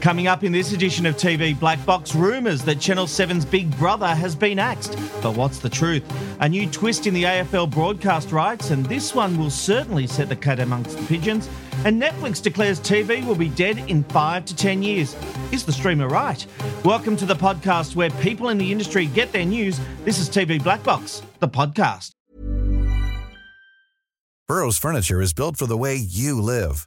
Coming up in this edition of TV Black Box, rumours that Channel 7's Big Brother has been axed. But what's the truth? A new twist in the AFL broadcast rights, and this one will certainly set the cat amongst the pigeons. And Netflix declares TV will be dead in five to ten years. Is the streamer right? Welcome to the podcast where people in the industry get their news. This is TV Black Box, the podcast. Burrow's furniture is built for the way you live.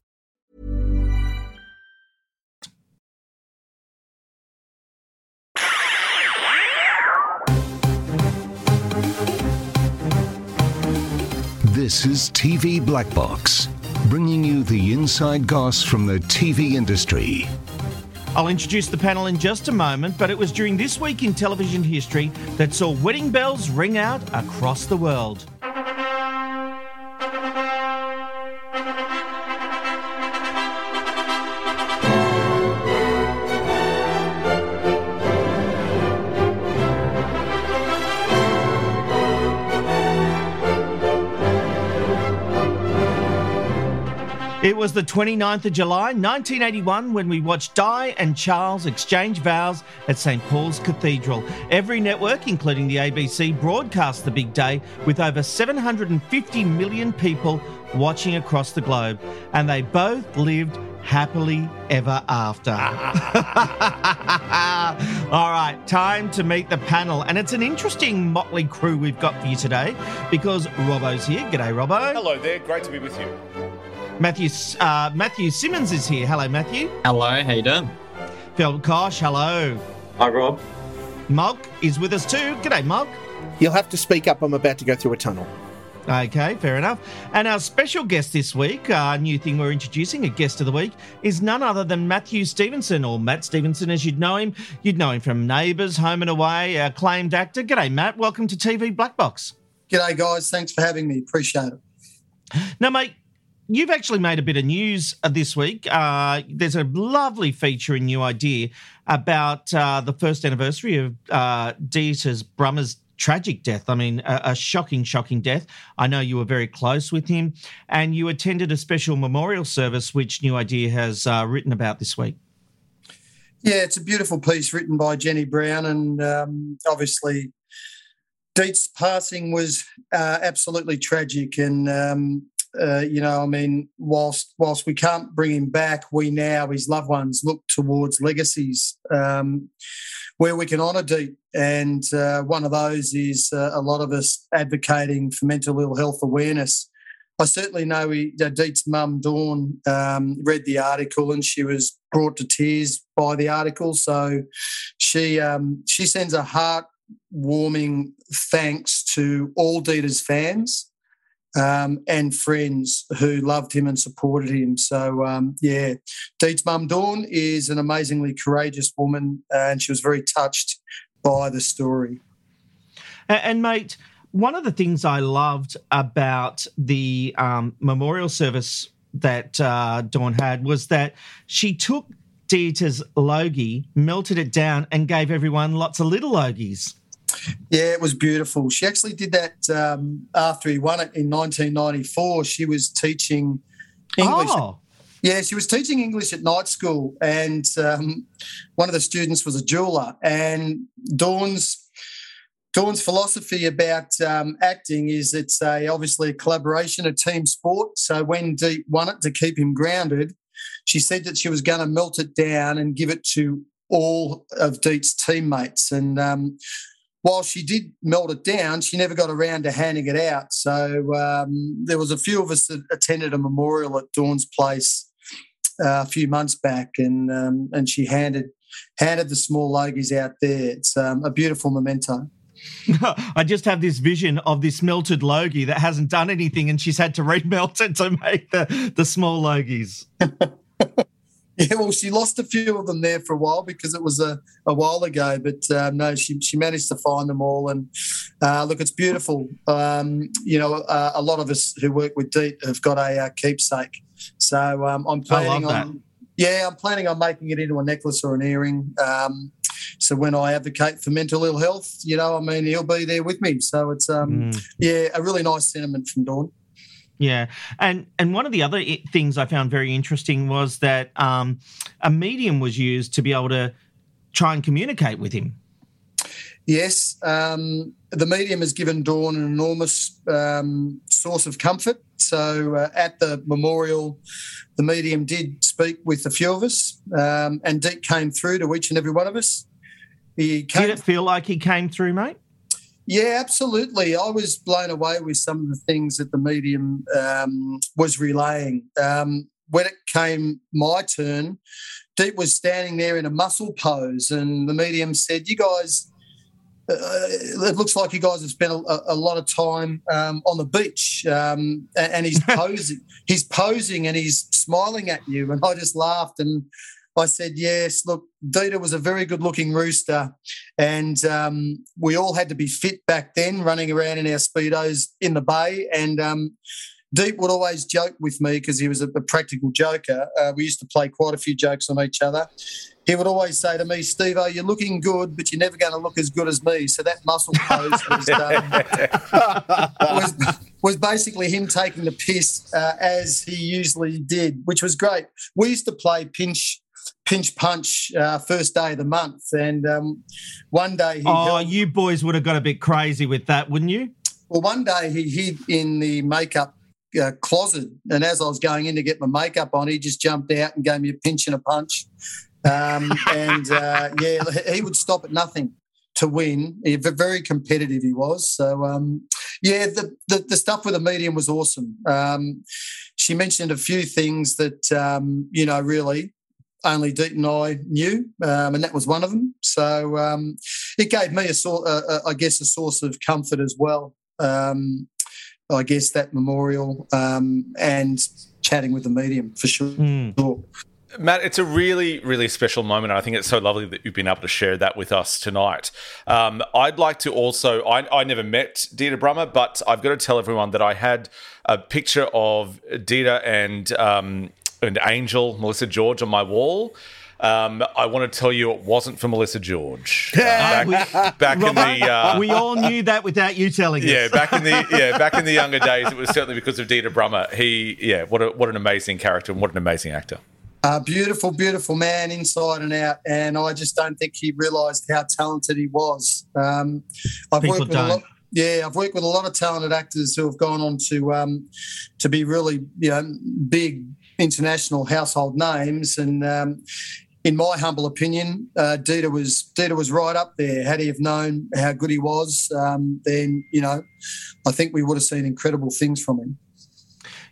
This is TV Black Box, bringing you the inside goss from the TV industry. I'll introduce the panel in just a moment, but it was during this week in television history that saw wedding bells ring out across the world. It was the 29th of July, 1981, when we watched Di and Charles exchange vows at St. Paul's Cathedral. Every network, including the ABC, broadcast the big day with over 750 million people watching across the globe. And they both lived happily ever after. All right, time to meet the panel. And it's an interesting motley crew we've got for you today because Robbo's here. G'day, Robbo. Hello there, great to be with you. Matthew uh, Matthew Simmons is here. Hello, Matthew. Hello, how you doing? Phil Kosh, hello. Hi, Rob. Mog is with us too. G'day, Mog. You'll have to speak up. I'm about to go through a tunnel. Okay, fair enough. And our special guest this week, our new thing we're introducing, a guest of the week, is none other than Matthew Stevenson, or Matt Stevenson as you'd know him. You'd know him from Neighbours, Home and Away, acclaimed actor. G'day, Matt. Welcome to TV Black Box. G'day, guys. Thanks for having me. Appreciate it. Now, mate, You've actually made a bit of news uh, this week. Uh, there's a lovely feature in New Idea about uh, the first anniversary of uh, Brummer's tragic death. I mean, a, a, shocking, shocking death. I know you were very close with him, and you attended a special memorial service, which New Idea has uh, written about this week. Yeah, it's a beautiful piece written by Jenny Brown, and um, obviously, Deet's passing was uh, absolutely tragic, and um, uh, you know, I mean, whilst whilst we can't bring him back, we now his loved ones look towards legacies um, where we can honour Deet, and uh, one of those is uh, a lot of us advocating for mental ill health awareness. I certainly know he, uh, Deet's mum, Dawn, um, read the article and she was brought to tears by the article. So she um, she sends a heartwarming thanks to all Dieter's fans um, and friends who loved him and supported him. So, um, yeah, Deet's mum, Dawn, is an amazingly courageous woman, uh, and she was very touched by the story. And, and mate, one of the things I loved about the um, memorial service that uh, Dawn had was that she took Dieter's logie, melted it down, and gave everyone lots of little logies. Yeah, it was beautiful. She actually did that um, after he won it in 1994. She was teaching English. Oh. Yeah, she was teaching English at night school, and um, one of the students was a jeweler. And Dawn's Dawn's philosophy about um, acting is it's a obviously a collaboration, a team sport. So when Deet won it to keep him grounded, she said that she was going to melt it down and give it to all of Deet's teammates. And um, while she did melt it down, she never got around to handing it out. So um, there was a few of us that attended a memorial at Dawn's place uh, a few months back, and um, and she handed handed the small logies out there. It's um, a beautiful memento. I just have this vision of this melted logie that hasn't done anything, and she's had to remelt it to make the, the small logies. Yeah, well, she lost a few of them there for a while because it was a, a while ago. But um, no, she, she managed to find them all. And uh, look, it's beautiful. Um, you know, uh, a lot of us who work with DEET have got a uh, keepsake. So um, I'm planning on. Yeah, I'm planning on making it into a necklace or an earring. Um, so when I advocate for mental ill health, you know, I mean, he'll be there with me. So it's um, mm. yeah, a really nice sentiment from Dawn. Yeah, and and one of the other things I found very interesting was that um, a medium was used to be able to try and communicate with him. Yes, um, the medium has given Dawn an enormous um, source of comfort. So uh, at the memorial, the medium did speak with a few of us, um, and Deet came through to each and every one of us. He came, did it feel like he came through, mate? Yeah, absolutely. I was blown away with some of the things that the medium um, was relaying. Um, when it came my turn, Deet was standing there in a muscle pose, and the medium said, "You guys." Uh, it looks like you guys have spent a, a lot of time um, on the beach, um, and, and he's posing. he's posing and he's smiling at you, and I just laughed and I said, yes, look, Dieter was a very good looking rooster. And um, we all had to be fit back then, running around in our Speedos in the bay. And um, Deet would always joke with me because he was a, a practical joker. Uh, we used to play quite a few jokes on each other. He would always say to me, Steve, oh, you're looking good, but you're never going to look as good as me. So that muscle pose was, um, was, was, basically him taking the piss uh, as he usually did, which was great. We used to play pinch pinch punch uh, first day of the month. And um, one day, he oh, you boys would have got a bit crazy with that, wouldn't you? Well, one day he hid in the makeup uh, closet, and as I was going in to get my makeup on, he just jumped out and gave me a pinch and a punch. Um, and uh, yeah, he would stop at nothing to win. He, very competitive he was. So um, yeah, the, the, the stuff with the medium was awesome. Um, she mentioned a few things that um, you know really only Deet and I knew, um, and that was one of them. So um, it gave me a sort, uh, uh, I guess, a source of comfort as well. Um, I guess that memorial um, and chatting with the medium for sure. Mm. Matt, it's a really, really special moment. I think it's so lovely that you've been able to share that with us tonight. Um, I'd like to also, I, I never met Dieter Brummer, but I've got to tell everyone that I had a picture of Dieter and um, and Angel, Melissa George on my wall. Um, I want to tell you it wasn't for Melissa George. Uh, back, we, back Robert, in the, uh, we all knew that without you telling yeah, us. Yeah, back in the yeah, back in the younger days, it was certainly because of Dieter Brummer. He, yeah, what a, what an amazing character and what an amazing actor. A beautiful, beautiful man inside and out, and I just don't think he realised how talented he was. Um, I've People worked with don't. a lot. Yeah, I've worked with a lot of talented actors who have gone on to um, to be really, you know, big international household names. And um, in my humble opinion, uh, Dieter was Dieter was right up there. Had he have known how good he was, um, then you know, I think we would have seen incredible things from him.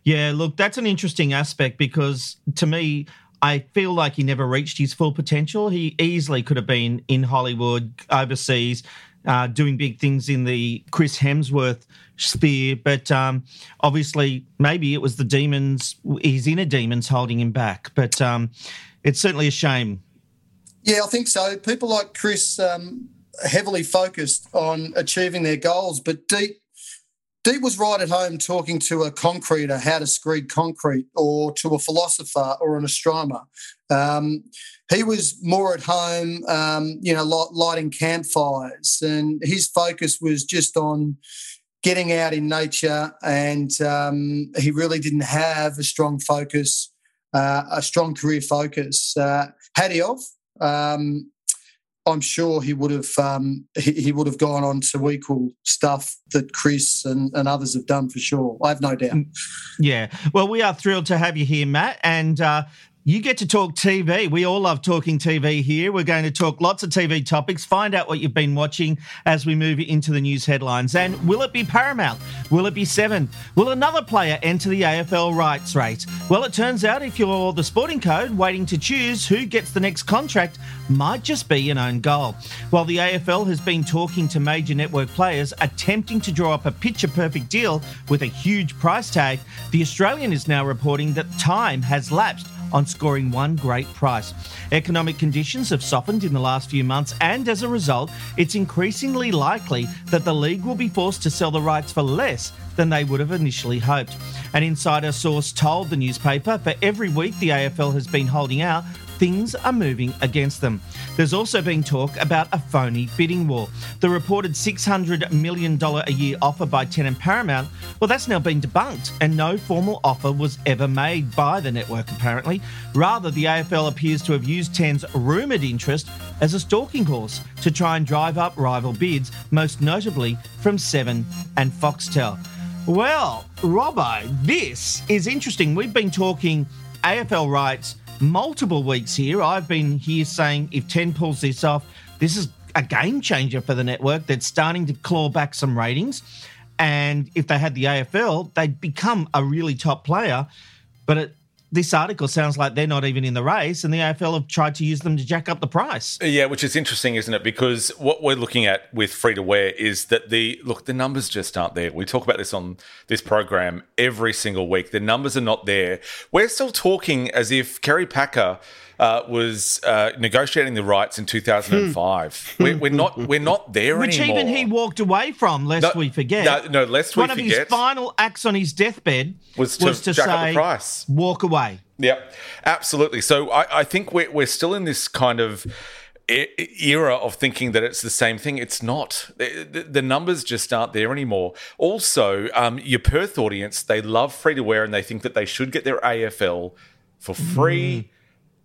Yeah, look, that's an interesting aspect because to me, I feel like he never reached his full potential. He easily could have been in Hollywood, overseas, uh, doing big things in the Chris Hemsworth sphere, but um, obviously maybe it was the demons, his inner demons holding him back. But um, it's certainly a shame. Yeah, I think so. People like Chris um, heavily focused on achieving their goals, but Deet Deet was right at home talking to a concreter how to screed concrete or to a philosopher or an astronomer. Um, he was more at home, um, you know, lighting campfires, and his focus was just on getting out in nature. And um, he really didn't have a strong focus, uh, a strong career focus. Uh, had he of, um, I'm sure he would have um, he, he, would have gone on to equal stuff that Chris and, and others have done for sure. I have no doubt. Mm, yeah. Well, we are thrilled to have you here, Matt. And uh, You get to talk TV. We all love talking TV here. We're going to talk lots of TV topics, find out what you've been watching as we move into the news headlines. And will it be Paramount? Will it be Seven? Will another player enter the AFL rights race? Well, it turns out if you're the sporting code waiting to choose who gets the next contract, might just be an own goal. While the AFL has been talking to major network players attempting to draw up a picture perfect deal with a huge price tag, the Australian is now reporting that time has lapsed on scoring one great price. Economic conditions have softened in the last few months, and as a result, it's increasingly likely that the league will be forced to sell the rights for less than they would have initially hoped. An insider source told the newspaper for every week the AFL has been holding out, things are moving against them. There's also been talk about a phony bidding war. The reported $600 million a year offer by Tenant Paramount, well, that's now been debunked, and no formal offer was ever made by the network, apparently. Rather, the AFL appears to have used Ten's rumoured interest as a stalking horse to try and drive up rival bids, most notably from Seven and Foxtel. Well, Robbo, this is interesting. We've been talking AFL rights multiple weeks here. I've been here saying if 10 pulls this off, this is a game changer for the network that's starting to claw back some ratings. And if they had the AFL, they'd become a really top player. But it, this article sounds like they're not even in the race, and the AFL have tried to use them to jack up the price. Yeah, which is interesting, isn't it? Because what we're looking at with free to air is that the look, the numbers just aren't there. We talk about this on this program every single week. The numbers are not there. We're still talking as if Kerry Packer uh, was uh, negotiating the rights in 2005. we're, we're, not we're not there Which anymore. Which even he walked away from, lest No, we forget. no, no, lest we forget. One of his final acts on his deathbed Was to jack up the say, price. walk away. Yep, absolutely. So I, I think we're, we're still in this kind of era of thinking that it's the same thing. It's not. The, numbers just aren't there anymore. Also, um, your Perth audience, they love free to air and they think that they should get their AFL for free.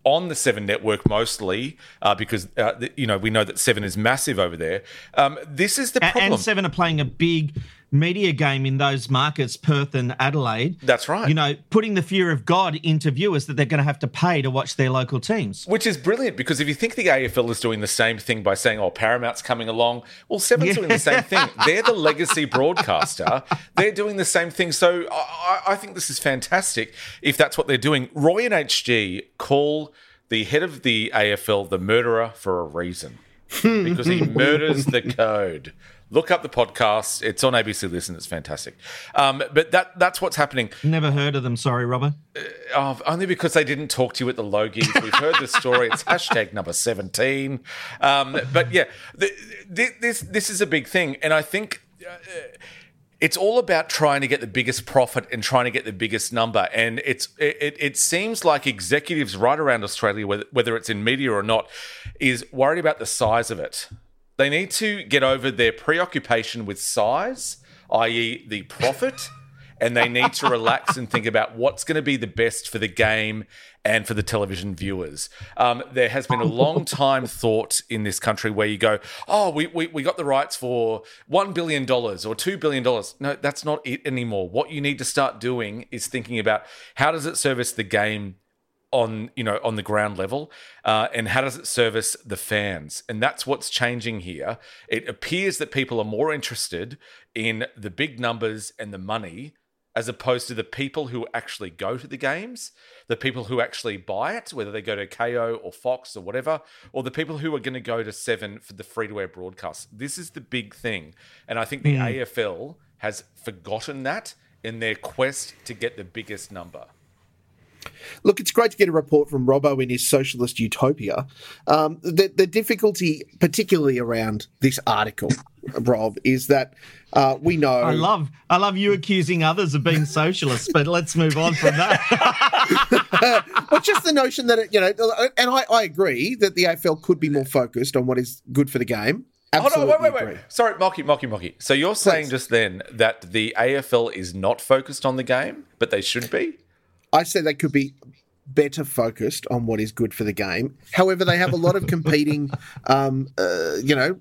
On the Seven network, mostly uh, because uh, th- you know we know that Seven is massive over there. Um, this is the problem. And Seven are playing a big media game in those markets, Perth and Adelaide. That's right. You know, putting the fear of God into viewers that they're going to have to pay to watch their local teams. Which is brilliant because if you think the AFL is doing the same thing by saying, oh, Paramount's coming along, well, Seven's doing the same thing. They're the legacy broadcaster. They're doing the same thing. So I, I think this is fantastic if that's what they're doing. Roy and HG call the head of the AFL the murderer for a reason because he murders the code. Look up the podcast. It's on ABC Listen. It's fantastic. Um, but that that's what's happening. Never heard of them. Sorry, Robert. Oh, only because they didn't talk to you at the Logies. We've heard the story. It's hashtag number seventeen. Um, but yeah, the, the, this this is a big thing, and I think. Uh, it's all about trying to get the biggest profit and trying to get the biggest number, and it's it, it seems like executives right around Australia, whether, whether it's in media or not, is worried about the size of it. They need to get over their preoccupation with size, i.e., the profit, and they need to relax and think about what's going to be the best for the game and for the television viewers. Um, there has been a long time thought in this country where you go, oh, we, we, we got the rights for $1 billion or $2 billion. No, that's not it anymore. What you need to start doing is thinking about how does it service the game on you know on the ground level uh, and how does it service the fans? And that's what's changing here. It appears that people are more interested in the big numbers and the money as opposed to the people who actually go to the games the people who actually buy it whether they go to Kayo or fox or whatever or the people who are going to go to seven for the free to air broadcast. This is the big thing and i think the afl has forgotten that in their quest to get the biggest number Look, it's great to get a report from Robbo in his socialist utopia. Um, the, the difficulty, particularly around this article, Rob, is that uh, we know. I love, I love you accusing others of being socialists, but let's move on from that. well, just the notion that, it, you know, and I, I agree that the AFL could be more focused on what is good for the game. Absolutely Hold on, wait, wait, agree. wait. Sorry, Mocky, Mocky, Mocky. So you're saying Please. just then that the AFL is not focused on the game, but they should be? I said they could be better focused on what is good for the game. However, they have a lot of competing, um, uh, you know,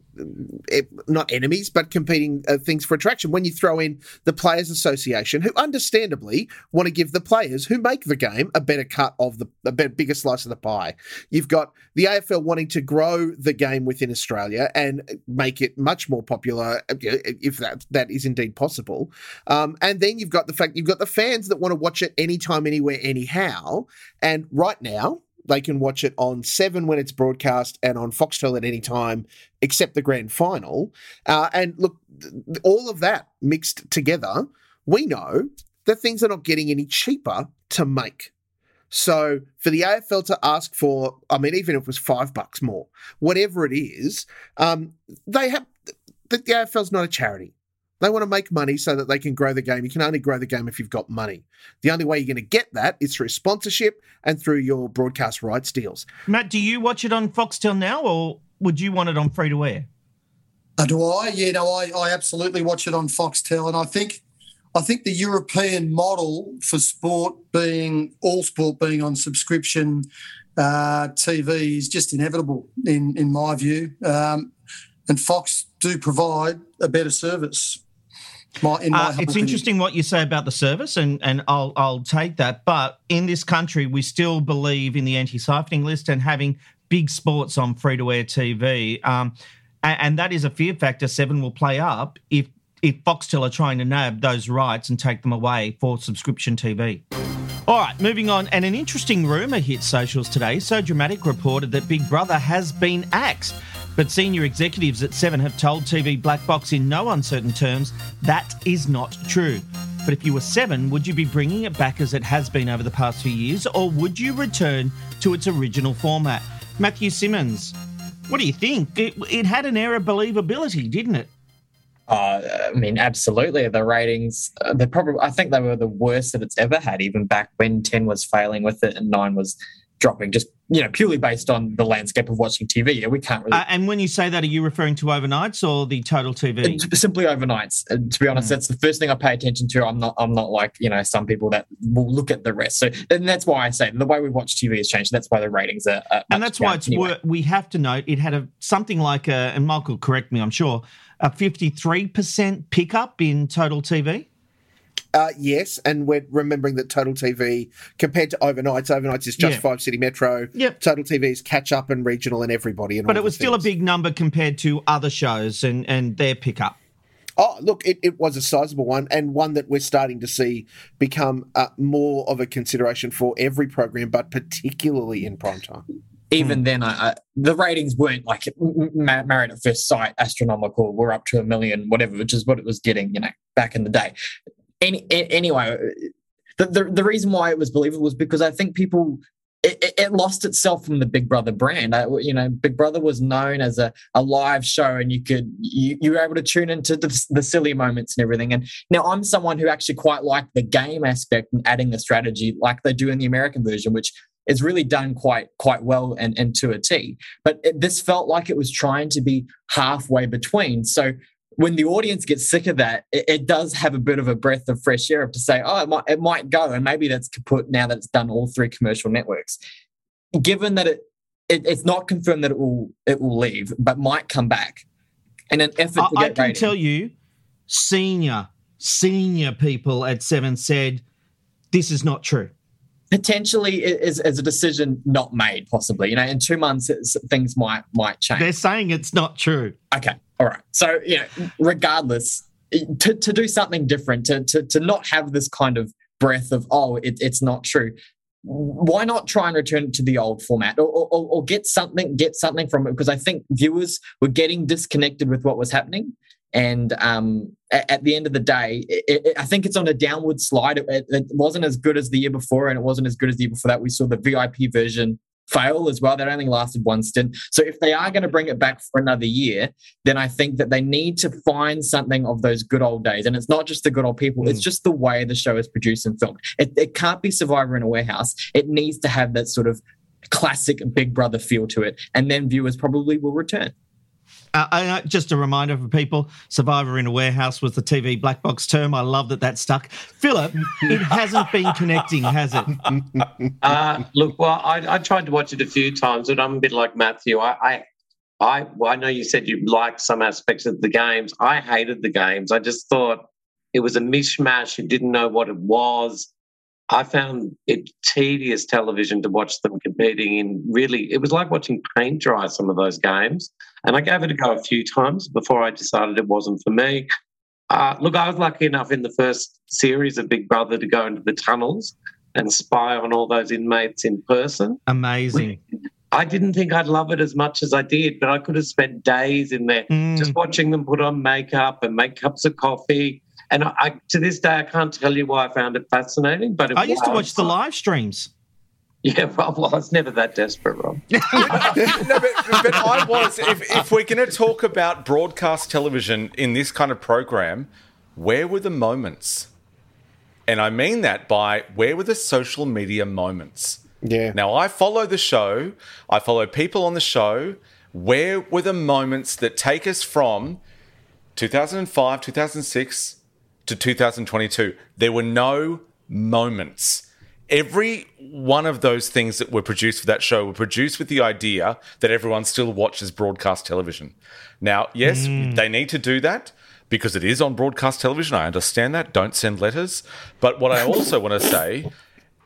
not enemies, but competing uh, things for attraction. When you throw in the Players Association, who understandably want to give the players who make the game a better cut of the a better, bigger slice of the pie. You've got the AFL wanting to grow the game within Australia and make it much more popular, uh, if that that is indeed possible. Um, and then you've got the fact you've got the fans that want to watch it anytime, anywhere, anyhow. And right now, they can watch it on Seven when it's broadcast and on Foxtel at any time except the grand final. Uh, and look, all of that mixed together, we know that things are not getting any cheaper to make. So for the AFL to ask for, I mean, even if it was five bucks more, whatever it is, um, they have the, the AFL's not a charity. They want to make money so that they can grow the game. You can only grow the game if you've got money. The only way you're going to get that is through sponsorship and through your broadcast rights deals. Matt, do you watch it on Foxtel now or would you want it on free to air? Uh, do I? Yeah, no, I, I absolutely watch it on Foxtel. And I think I think the European model for sport being all sport being on subscription uh, TV is just inevitable in in my view. Um, and Fox do provide a better service. My, my uh, it's interesting what you say about the service, and, and I'll I'll take that. But in this country, we still believe in the anti-siphoning list and having big sports on free to air TV, um, and, and that is a fear factor. Seven will play up if if Foxtel are trying to nab those rights and take them away for subscription TV. All right, moving on. And an interesting rumour hit socials today. So Dramatic reported that Big Brother has been axed. But senior executives at Seven have told TV Black Box in no uncertain terms that is not true. But if you were Seven, would you be bringing it back as it has been over the past few years, or would you return to its original format? Matthew Simmons, what do you think? It, it had an air of believability, didn't it? Uh, I mean, absolutely. The ratings, uh, they probably, I think they were the worst that it's ever had, even back when 10 was failing with it and 9 was dropping just you know purely based on the landscape of watching TV. Yeah, we can't really. Uh, and when you say that, are you referring to overnights or the total TV? It's simply overnights. And to be honest, mm. that's the first thing I pay attention to. I'm not. I'm not like you know some people that will look at the rest. So and that's why I say the way we watch TV has changed. That's why the ratings are. are and that's why it's anyway. we have to note it had a something like a and Michael correct me. I'm sure a 53 percent pickup in total TV. Uh, yes, and we're remembering that Total TV compared to overnights, overnights is just yeah. five city metro. Yep. Total TV is catch up and regional and everybody. And but it was still a big number compared to other shows and and their pickup. Oh, look, it, it was a sizable one and one that we're starting to see become uh, more of a consideration for every program, but particularly in prime time. Even hmm. then, I, I, the ratings weren't like married at first sight astronomical. We're up to a million, whatever, which is what it was getting, you know, back in the day any, anyway, the, the, the reason why it was believable was because I think people it, it, lost itself from the Big Brother brand. I, you know, Big Brother was known as a, a live show, and you could you, you were able to tune into the, the silly moments and everything. And now I'm someone who actually quite liked the game aspect and adding the strategy, like they do in the American version, which is really done quite quite well and, and to a T. But it, this felt like it was trying to be halfway between. So when the audience gets sick of that, it, it, does have a bit of a breath of fresh air to say, oh, it might, it might go. And maybe that's put now that it's done all three commercial networks. Given that it, it it's not confirmed that it will it will leave, but might come back in an effort to I, get I can tell you, senior, senior people at Seven said, this is not true potentially is, is a decision not made possibly you know in two months things might might change they're saying it's not true okay all right. So, you know, regardless, to, to do something different, to, to, to not have this kind of breath of, oh, it, it's not true. Why not try and return to the old format or, or, or get something, get something from it? Because I think viewers were getting disconnected with what was happening. And um, at, at, the end of the day, it, it, I think it's on a downward slide. It, it, wasn't as good as the year before, and it wasn't as good as the year before that. We saw the VIP version fail as well. That only lasted one stint. So if they are going to bring it back for another year, then I think that they need to find something of those good old days. And it's not just the good old people, mm. it's just the way the show is produced and filmed. It, it can't be Survivor in a warehouse. It needs to have that sort of classic Big Brother feel to it. And then viewers probably will return. Uh, uh, just a reminder for people Survivor in a Warehouse was the TV black box term. I love that that stuck. Philip, it hasn't been connecting, has it? Uh, look, well, I, I, tried to watch it a few times, but I'm a bit like Matthew. I, I, I well, I know you said you liked some aspects of the games. I hated the games. I just thought it was a mishmash. You didn't know what it was. I found it tedious television to watch them competing in. Really, it was like watching paint dry some of those games. And I gave it a go a few times before I decided it wasn't for me. Uh, look, I was lucky enough in the first series of Big Brother to go into the tunnels and spy on all those inmates in person. Amazing. I didn't think I'd love it as much as I did, but I could have spent days in there Mm. just watching them put on makeup and make cups of coffee. And I, I, to this day, I can't tell you why I found it fascinating. But it I used to watch the live streams. Yeah, well, well, I was never that desperate, Rob. no, but, but I was. If, if we're going to talk about broadcast television in this kind of program, where were the moments? And I mean that by where were the social media moments? Yeah. Now, I follow the show, I follow people on the show. Where were the moments that take us from 2005, 2006 to 2022? There were no moments. Every one of those things that were produced for that show were produced with the idea that everyone still watches broadcast television. Now, yes, hmm. they need to do that because it is on broadcast television. I understand that. Don't send letters. But what I also want to say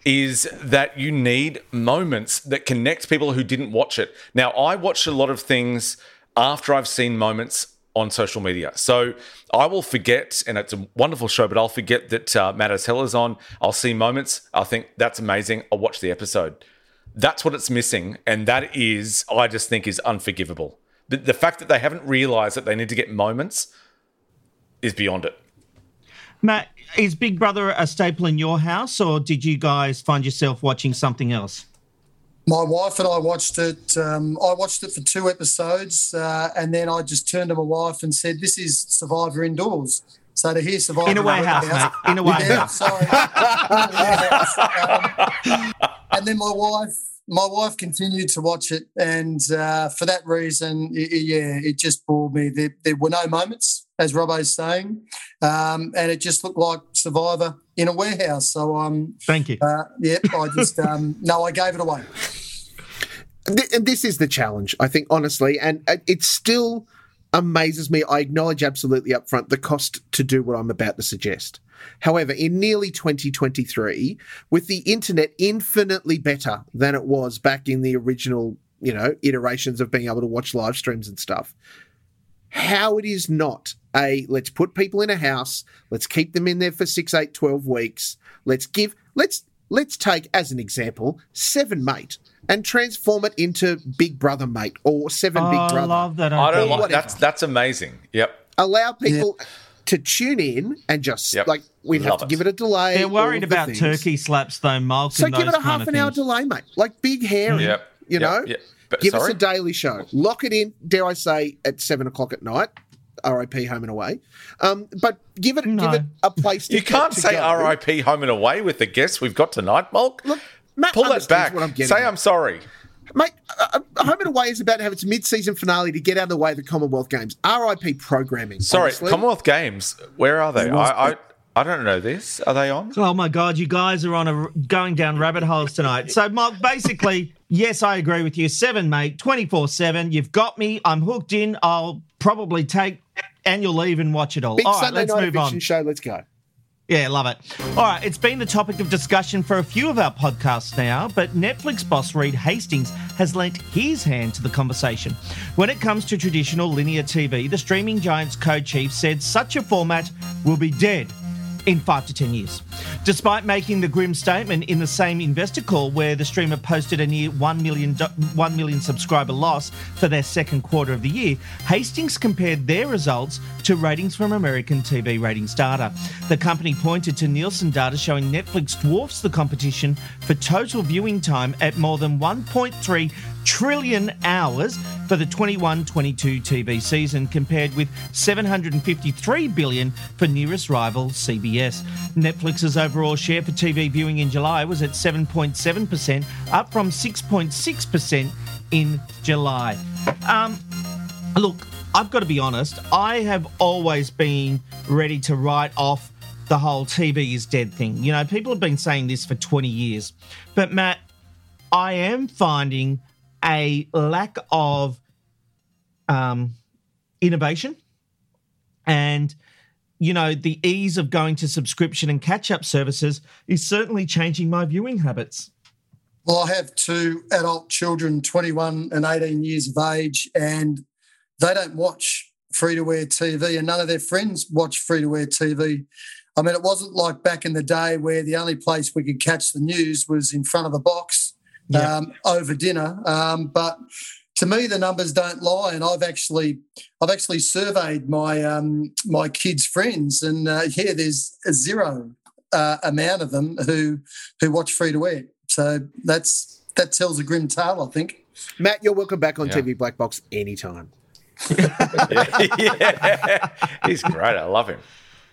is that you need moments that connect people who didn't watch it. Now, I watch a lot of things after I've seen moments on social media. So I will forget, and it's a wonderful show, but I'll forget that uh, Matt Hell is on. I'll see moments. I'll think that's amazing. I'll watch the episode. That's what it's missing. And that is, I just think, is unforgivable. The, the fact that they haven't realized that they need to get moments is beyond it. Matt, is Big Brother a staple in your house, or did you guys find yourself watching something else? My wife and I watched it. Um, I watched it for two episodes, uh, and then I just turned to my wife and said, "This is Survivor indoors." So to hear Survivor In a warehouse, mate. In a warehouse. Yeah, sorry. Warehouse. Um, and then my wife, my wife continued to watch it, and uh, for that reason, i- i- yeah, it just bored me. There, there were no moments, as Robbo's saying, um, and it just looked like Survivor in a warehouse. So, um, Thank you. uh, yep, I just um, no, I gave it away. And this is the challenge, I think, honestly, and uh, it still amazes me. I acknowledge absolutely upfront the cost to do what I'm about to suggest. However, in nearly 2023, with the internet infinitely better than it was back in the original, you know, iterations of being able to watch live streams and stuff, how it is not a let's put people in a house, let's keep them in there for six, eight, 12 weeks, let's give, let's, let's take as an example, Seven Mate and transform it into Big Brother Mate or Seven Oh, Big I Brother. love that. I don't like that's that's amazing. Yep. Allow people to tune in and just Yep. like we'd have to it. give it a delay. They're worried of the about things. turkey slaps, though, Mulk. So and give those it a half an of hour delay, mate. Like Big Harry. Yep. You Yep. know? Yep. But- Give us a daily show. Lock it in, dare I say, at seven o'clock at night. RIP home and away. Um, but give it No. give it a place to You can't to say go. RIP home and away with the guests we've got tonight, Mulk. Look, Matt Pull that back. what I'm getting Say at. I'm sorry. Mate, uh, uh, Home and Away is about to have its mid-season finale to get out of the way of the Commonwealth Games. RIP programming. Sorry, honestly. Commonwealth Games. Where are they? I, I I don't know this. Are they on? Oh my God, you guys are on a going down rabbit holes tonight. So, Mark, basically, yes, I agree with you. Seven, mate, 24 7. You've got me. I'm hooked in. I'll probably take annual leave and watch it all. Big all right, Sunday let's night move on. show. Let's go. Yeah, love it. All right, it's been the topic of discussion for a few of our podcasts now, but Netflix boss Reed Hastings has lent his hand to the conversation. When it comes to traditional linear TV, the streaming giant's co chief said such a format will be dead in five to 10 years. Despite making the grim statement in the same investor call where the streamer posted a near 1 million, 1 million subscriber loss for their second quarter of the year, Hastings compared their results to ratings from American TV ratings data. The company pointed to Nielsen data showing Netflix dwarfs the competition for total viewing time at more than 1.3 trillion hours for the 21 22 TV season, compared with 753 billion for nearest rival CBS. Netflix's overall share for TV viewing in July was at 7.7%, up from 6.6% in July. Um, look, I've got to be honest, I have always been ready to write off the whole TV is dead thing. You know, people have been saying this for 20 years. But Matt, I am finding a lack of um, innovation and you know the ease of going to subscription and catch up services is certainly changing my viewing habits Well, I have two adult children, 21 and 18 years of age, and they don't watch free to air TV, and none of their friends watch free to air TV. I mean, it wasn't like back in the day where the only place we could catch the news was in front of the box Yeah. um, over dinner. Um, but to me, the numbers don't lie, and I've actually, I've actually surveyed my um, my kids' friends, and uh, yeah, there's a zero uh, amount of them who who watch free to air. So that's that tells a grim tale, I think. Matt, you're welcome back on Yeah. TV Black Box anytime. yeah, yeah. He's great. I love him.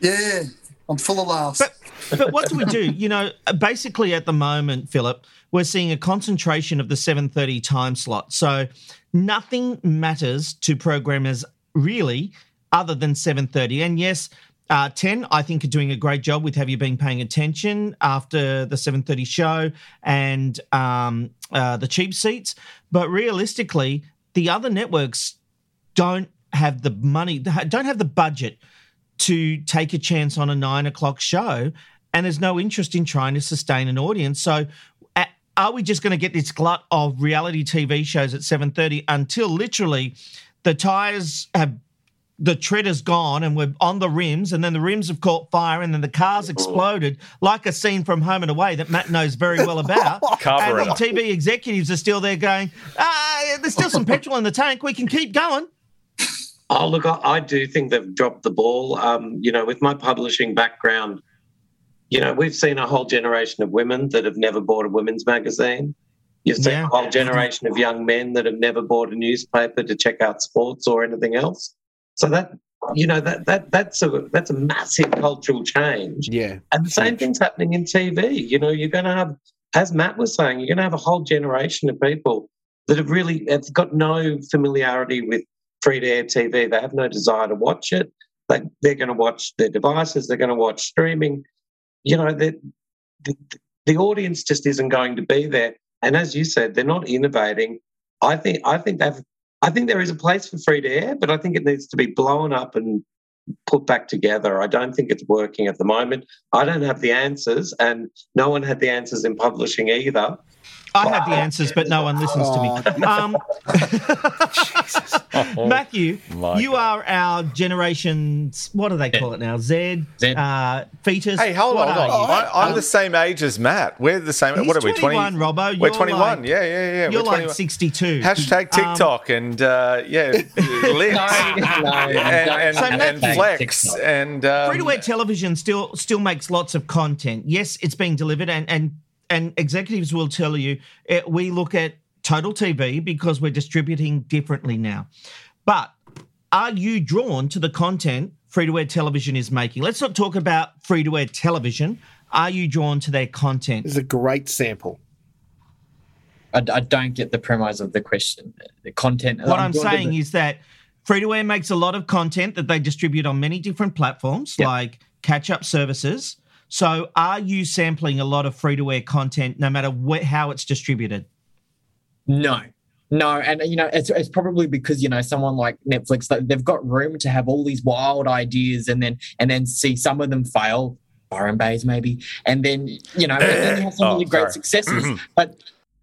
Yeah, I'm full of laughs. But but what do we do? You know, basically at the moment, Philip, we're seeing a concentration of the 7:30 time slot. So nothing matters to programmers really other than 7:30. And yes, uh, 10, I think, are doing a great job with Have You Been Paying Attention after the 7:30 show and um, uh, the cheap seats. But realistically, the other networks don't have the money, don't have the budget to take a chance on a nine o'clock show, and there's no interest in trying to sustain an audience. So, are we just going to get this glut of reality TV shows at seven thirty until literally the tires have the tread has gone and we're on the rims, and then the rims have caught fire, and then the car's exploded, like a scene from Home and Away that Matt knows very well about. and the TV executives are still there going, ah, there's still some petrol in the tank. We can keep going. Oh, look, I, I do think they've dropped the ball. Um, you know, with my publishing background, you know, we've seen a whole generation of women that have never bought a women's magazine. You've seen Yeah. a whole generation of young men that have never bought a newspaper to check out sports or anything else. So that, you know, that that that's a that's a massive cultural change. Yeah. And the same thing's happening in TV. You know, you're going to have, as Matt was saying, you're going to have a whole generation of people that have really have got no familiarity with free to air TV. They have no desire to watch it. They, they're going to watch their devices. They're going to watch streaming. You know, the, the the audience just isn't going to be there. And as you said, they're not innovating. I think I think they've I think there is a place for free to air, but I think it needs to be blown up and put back together. I don't think it's working at the moment. I don't have the answers, and no one had the answers in publishing either. I have the answers, but no one listens to me. Um, Oh, Matthew, my you are our generation's what do they call it now? Z, Z. Uh, fetus. Hey, hold What on, hold on. I, I'm the same age as Matt. We're the same. He's what are we? 21, Robbo. We're 21. like- yeah, yeah, yeah. You're like 62. Hashtag Um, TikTok and uh, yeah, lit no, and, and, So and, flex TikTok. and um, Free to air television still still makes lots of content. Yes, it's being delivered, and and and executives will tell you eh, we look at total TV because we're distributing differently now. But are you drawn to the content free to air television is making? Let's not talk about free to air television. Are you drawn to their content? This is a great sample. I, I don't get the premise of the question. The content. What I'm drawn to saying the- is that free to air makes a lot of content that they distribute on many different platforms, Yeah. like catch up services. So, are you sampling a lot of free to air content, no matter wh- how it's distributed? No. No, and you know it's, it's probably because you know someone like Netflix like, they've got room to have all these wild ideas and then and then see some of them fail, Byron Baes maybe, and then you know and then you have some Oh, really great sorry. successes. Mm-hmm. but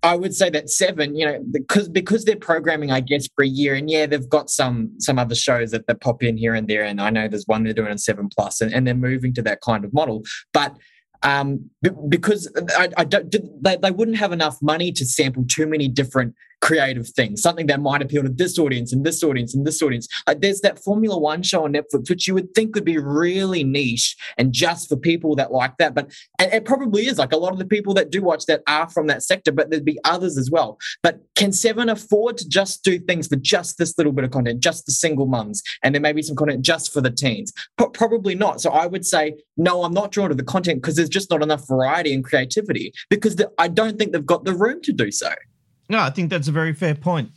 I would say that seven, you know, because because they're programming, I guess, for a year, and yeah, they've got some some other shows that, that pop in here and there, and I know there's one they're doing on Seven Plus, and, and they're moving to that kind of model, but. Um, b- because I, I don't, they, they wouldn't have enough money to sample too many different creative thing, something that might appeal to this audience and this audience and this audience. There's that Formula One show on Netflix, which you would think would be really niche and just for people that like that. But it probably is. Like a lot of the people that do watch that are from that sector, but there'd be others as well. But can Seven afford to just do things for just this little bit of content, just the single mums, and then maybe some content just for the teens? Pro- probably not. So I would say no. I'm not drawn to the content because there's just not enough variety and creativity. Because the, I don't think they've got the room to do so. No, I think that's a very fair point.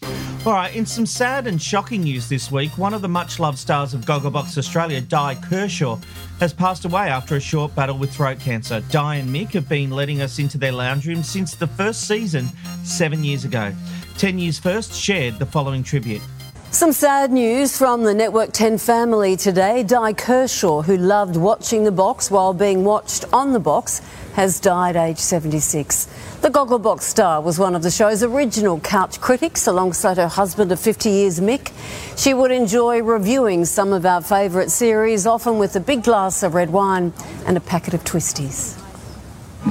All right, in some sad and shocking news this week, one of the much loved stars of Gogglebox Australia, Di Kershaw, has passed away after a short battle with throat cancer. Di and Mick have been letting us into their lounge room since the first season seven years ago. Ten News First shared the following tribute. Some sad news from the Network 10 family today. Di Kershaw, who loved watching the box while being watched on the box, has died aged 76. The Gogglebox star was one of the show's original couch critics alongside her husband of 50 years, Mick. She would enjoy reviewing some of our favourite series, often with a big glass of red wine and a packet of twisties.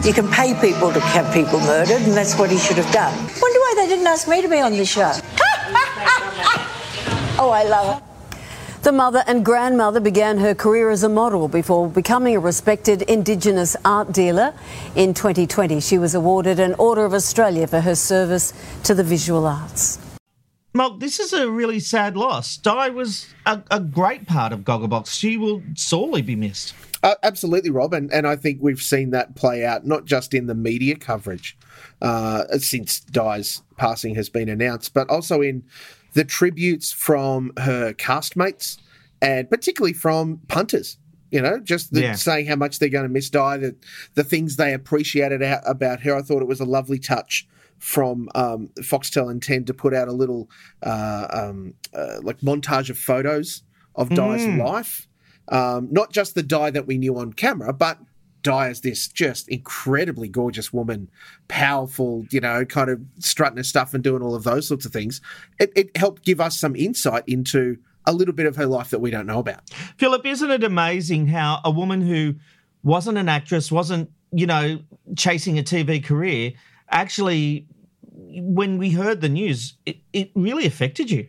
You can pay people to have people murdered, and that's what he should have done. Wonder why they didn't ask me to be on the show. oh, I love it. The mother and grandmother began her career as a model before becoming a respected Indigenous art dealer. In 2020, she was awarded an Order of Australia for her service to the visual arts. Mark, this is a really sad loss. Di was a, a great part of Gogglebox. She will sorely be missed. Uh, absolutely, Rob, and, and I think we've seen that play out not just in the media coverage uh, since Di's passing has been announced, but also in the tributes from her castmates and particularly from punters. You know, just the, Yeah. saying how much they're going to miss Di, the, the things they appreciated out about her. I thought it was a lovely touch from um, Foxtel and 10 to put out a little uh, um, uh, like montage of photos of Di's Mm. life. Um, not just the Di that we knew on camera, but Di as this just incredibly gorgeous woman, powerful, you know, kind of strutting her stuff and doing all of those sorts of things. It, it helped give us some insight into a little bit of her life that we don't know about. Philip, isn't it amazing how a woman who wasn't an actress, wasn't, you know, chasing a TV career, actually, when we heard the news, it, it really affected you.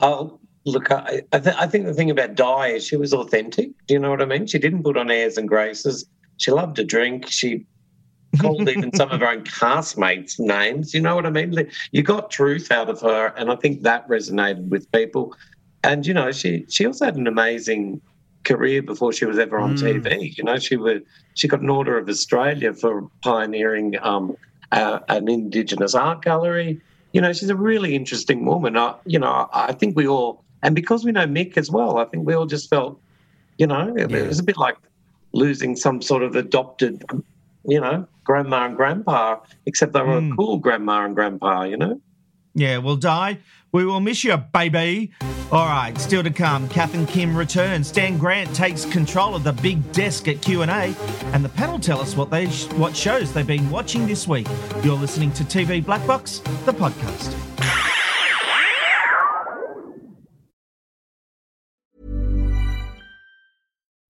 Oh, look, I, I, th- I think the thing about Di is she was authentic. Do you know what I mean? She didn't put on airs and graces. She loved to drink. She called even some of her own castmates names. You know what I mean? You got truth out of her, and I think that resonated with people. And you know, she she also had an amazing career before she was ever on Mm. TV. You know, she was she got an Order of Australia for pioneering um, uh, an Indigenous art gallery. You know, she's a really interesting woman. I, you know, I think we all, and because we know Mick as well, I think we all just felt, you know, it, it was a bit like losing some sort of adopted, you know, grandma and grandpa, except they were a hmm. cool grandma and grandpa, you know? Yeah, well, Di, we will miss you, baby. All right, still to come. Kath and Kim return. Stan Grant takes control of the big desk at Q and A, and the panel tell us what they what shows they've been watching this week. You're listening to TV Black Box, the podcast.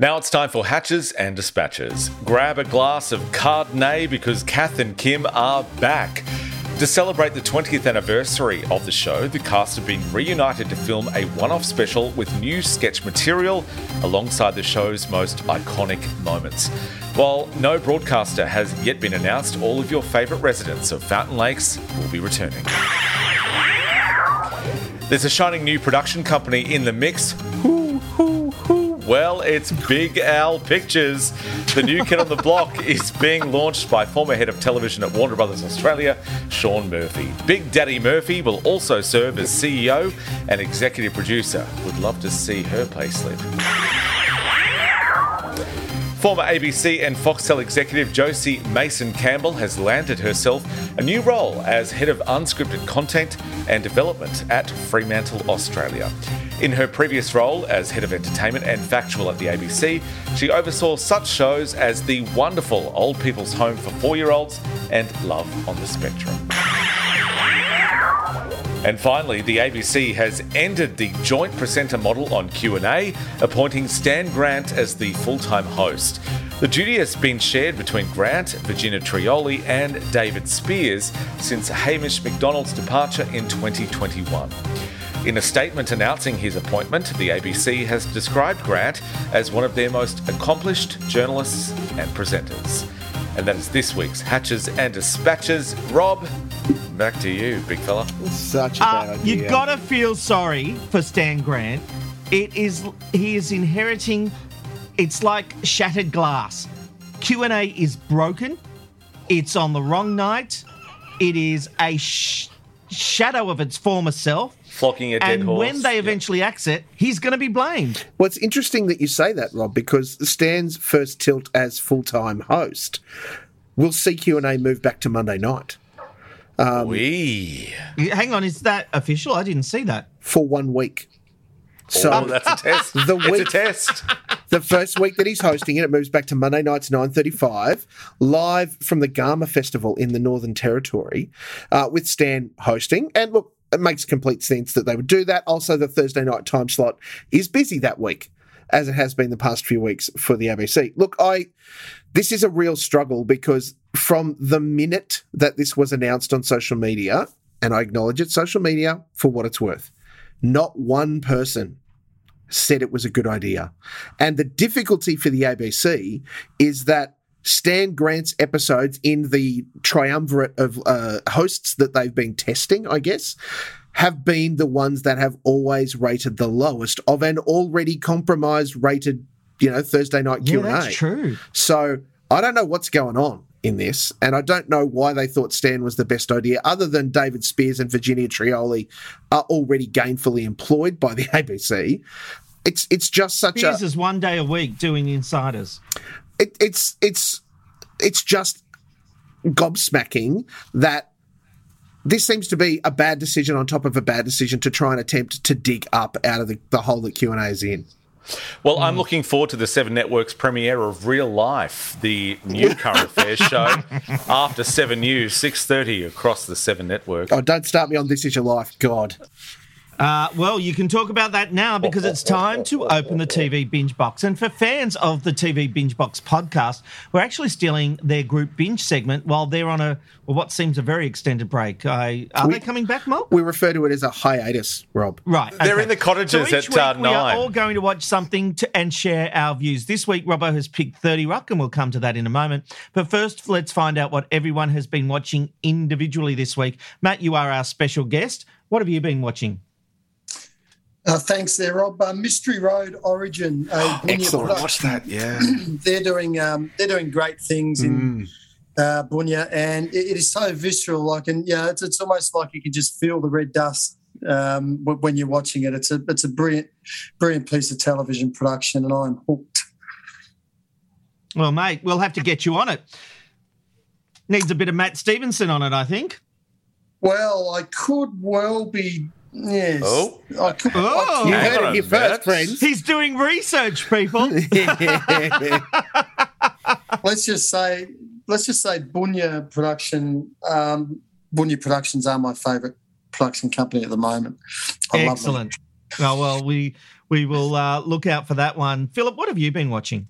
Now it's time for Hatches and Dispatches. Grab a glass of Cardnay because Kath and Kim are back. To celebrate the 20th anniversary of the show, the cast have been reunited to film a one off special with new sketch material alongside the show's most iconic moments. While no broadcaster has yet been announced, all of your favourite residents of Fountain Lakes will be returning. There's a shining new production company in the mix. Well, it's Big Al Pictures. The new kid on the block is being launched by former head of television at Warner Brothers Australia, Sean Murphy. Big Daddy Murphy will also serve as CEO and executive producer. Would love to see her payslip. Former ABC and Foxtel executive Josie Mason Campbell has landed herself a new role as head of unscripted content and development at Fremantle, Australia. In her previous role as head of entertainment and factual at the ABC, she oversaw such shows as the wonderful Old People's Home for Four Year Olds and Love on the Spectrum. And finally, the ABC has ended the joint presenter model on Q&A, appointing Stan Grant as the full-time host. The duty has been shared between Grant, Virginia Trioli, and David Speers since Hamish Macdonald's departure in 2021. In a statement announcing his appointment, the ABC has described Grant as one of their most accomplished journalists and presenters. And that is this week's Hatches and Dispatches. Rob, back to you, big fella. Such a Uh, bad you idea. gotta feel sorry for Stan Grant. It is he is inheriting. It's like shattered glass. Q and A is broken. It's on the wrong night. It is a sh- shadow of its former self. Flocking a dead And horse. when they eventually axe it, he's going to be blamed. Well, it's interesting that you say that, Rob, because Stan's first tilt as full-time host will see Q and A move back to Monday night Wee. Hang on, is that official? I didn't see that. for one week. So oh, that's a test. The it's a week- test. the first week that he's hosting it, it moves back to Monday nights, nine thirty-five, live from the Garma Festival in the Northern Territory, uh, with Stan hosting. And look, it makes complete sense that they would do that. Also, the Thursday night time slot is busy that week, as it has been the past few weeks for the ABC. Look, I this is a real struggle because from the minute that this was announced on social media, and I acknowledge it, social media for what it's worth, not one person said it was a good idea. And the difficulty for the ABC is that Stan Grant's episodes in the triumvirate of uh, hosts that they've been testing, I guess, have been the ones that have always rated the lowest of an already compromised rated, you know, Thursday night Q&A. that's true. So I don't know what's going on in this, and I don't know why they thought Stan was the best idea, other than David Speers and Virginia Trioli are already gainfully employed by the ABC. It's it's just such Speers a is one day a week doing insiders. it, it's it's it's just gobsmacking that this seems to be a bad decision on top of a bad decision to try and attempt to dig up out of the, the hole that Q and A is in. Well, I'm hmm. looking forward to the Seven Network's premiere of Real Life, the new current affairs show, after Seven News, six thirty across the Seven Network. Oh, don't start me on this is your life, God. Uh, well, you can talk about that now because it's time to open the TV Binge Box. And for fans of the TV Binge Box podcast, we're actually stealing their group binge segment while they're on a well, what seems a very extended break. I, are We- they coming back, Mark? We refer to it as a hiatus, Rob. Right. They're in the cottages so each at, week uh, we are all going to watch something to, and share our views. This week, Robbo has picked 30 Rock, and we'll come to that in a moment. But first, let's find out what everyone has been watching individually this week. Matt, you are our special guest. What have you been watching? Uh, thanks there, Rob. Uh, Mystery Road Origin. A Bunya Excellent. Watch that. Yeah. they're doing um, they're doing great things in uh, Bunya, and it, it is so visceral. Like, and yeah, it's, it's almost like you can just feel the red dust um, when you're watching it. It's a it's a brilliant brilliant piece of television production, and I'm hooked. Well, mate, we'll have to get you on it. Needs a bit of Matt Stevenson on it, I think. Well, I could well be. Yes. Oh. I could, Oh. You I Hang heard on it here first, friends. He's doing research, people. let's just say let's just say Bunya Production. Um, Bunya Productions are my favourite production company at the moment. I love them. Excellent. Oh, well, we we will uh, look out for that one. Philip, what have you been watching?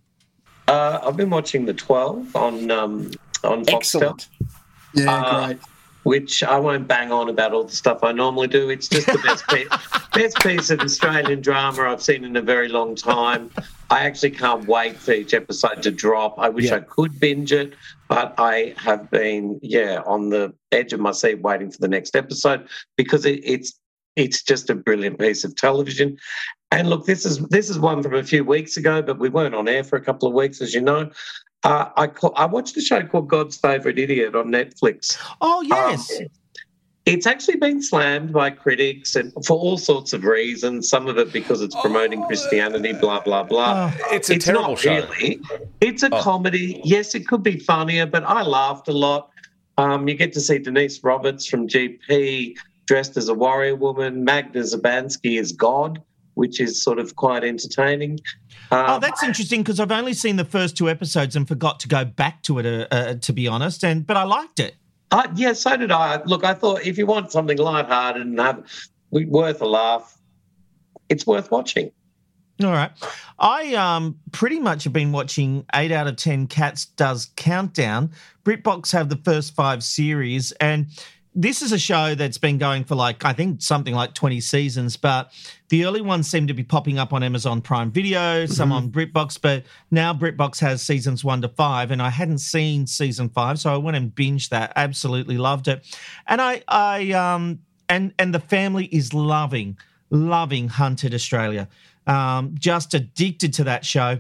Uh, I've been watching the 12 on um, on Foxtel, Excellent. Yeah, Uh, great. Which I won't bang on about all the stuff I normally do. It's just the best piece, best piece of Australian drama I've seen in a very long time. I actually can't wait for each episode to drop. I wish Yeah. I could binge it, but I have been, yeah, on the edge of my seat waiting for the next episode because it, it's it's just a brilliant piece of television. And look, this is this is one from a few weeks ago, but we weren't on air for a couple of weeks, as you know. Uh, I call, I watched a show called God's Favorite Idiot on Netflix. Oh, yes. Um, it's actually been slammed by critics and for all sorts of reasons. Some of it because it's promoting Christianity, blah blah blah. Oh, It's a terrible not show. really. It's a Oh. comedy. Yes, it could be funnier, but I laughed a lot. Um, you get to see Denise Roberts from GP dressed as a warrior woman. Magda Szubanski as God, which is sort of quite entertaining. Oh, Um, that's interesting because I've only seen the first two episodes and forgot to go back to it, uh, uh, to be honest. And but I liked it. Uh, yeah, so did I. Look, I thought if you want something lighthearted and have worth a laugh, it's worth watching. All right. I um pretty much have been watching eight out of ten Cats does countdown. BritBox have the first five series, and this is a show that's been going for like I think something like 20 seasons, but the early ones seem to be popping up on Amazon Prime Video, some on BritBox, but now BritBox has seasons 1 to 5 and I hadn't seen season 5, so I went and binged that. Absolutely loved it. And I I um and and the family is loving loving Hunted Australia. Um just addicted to that show.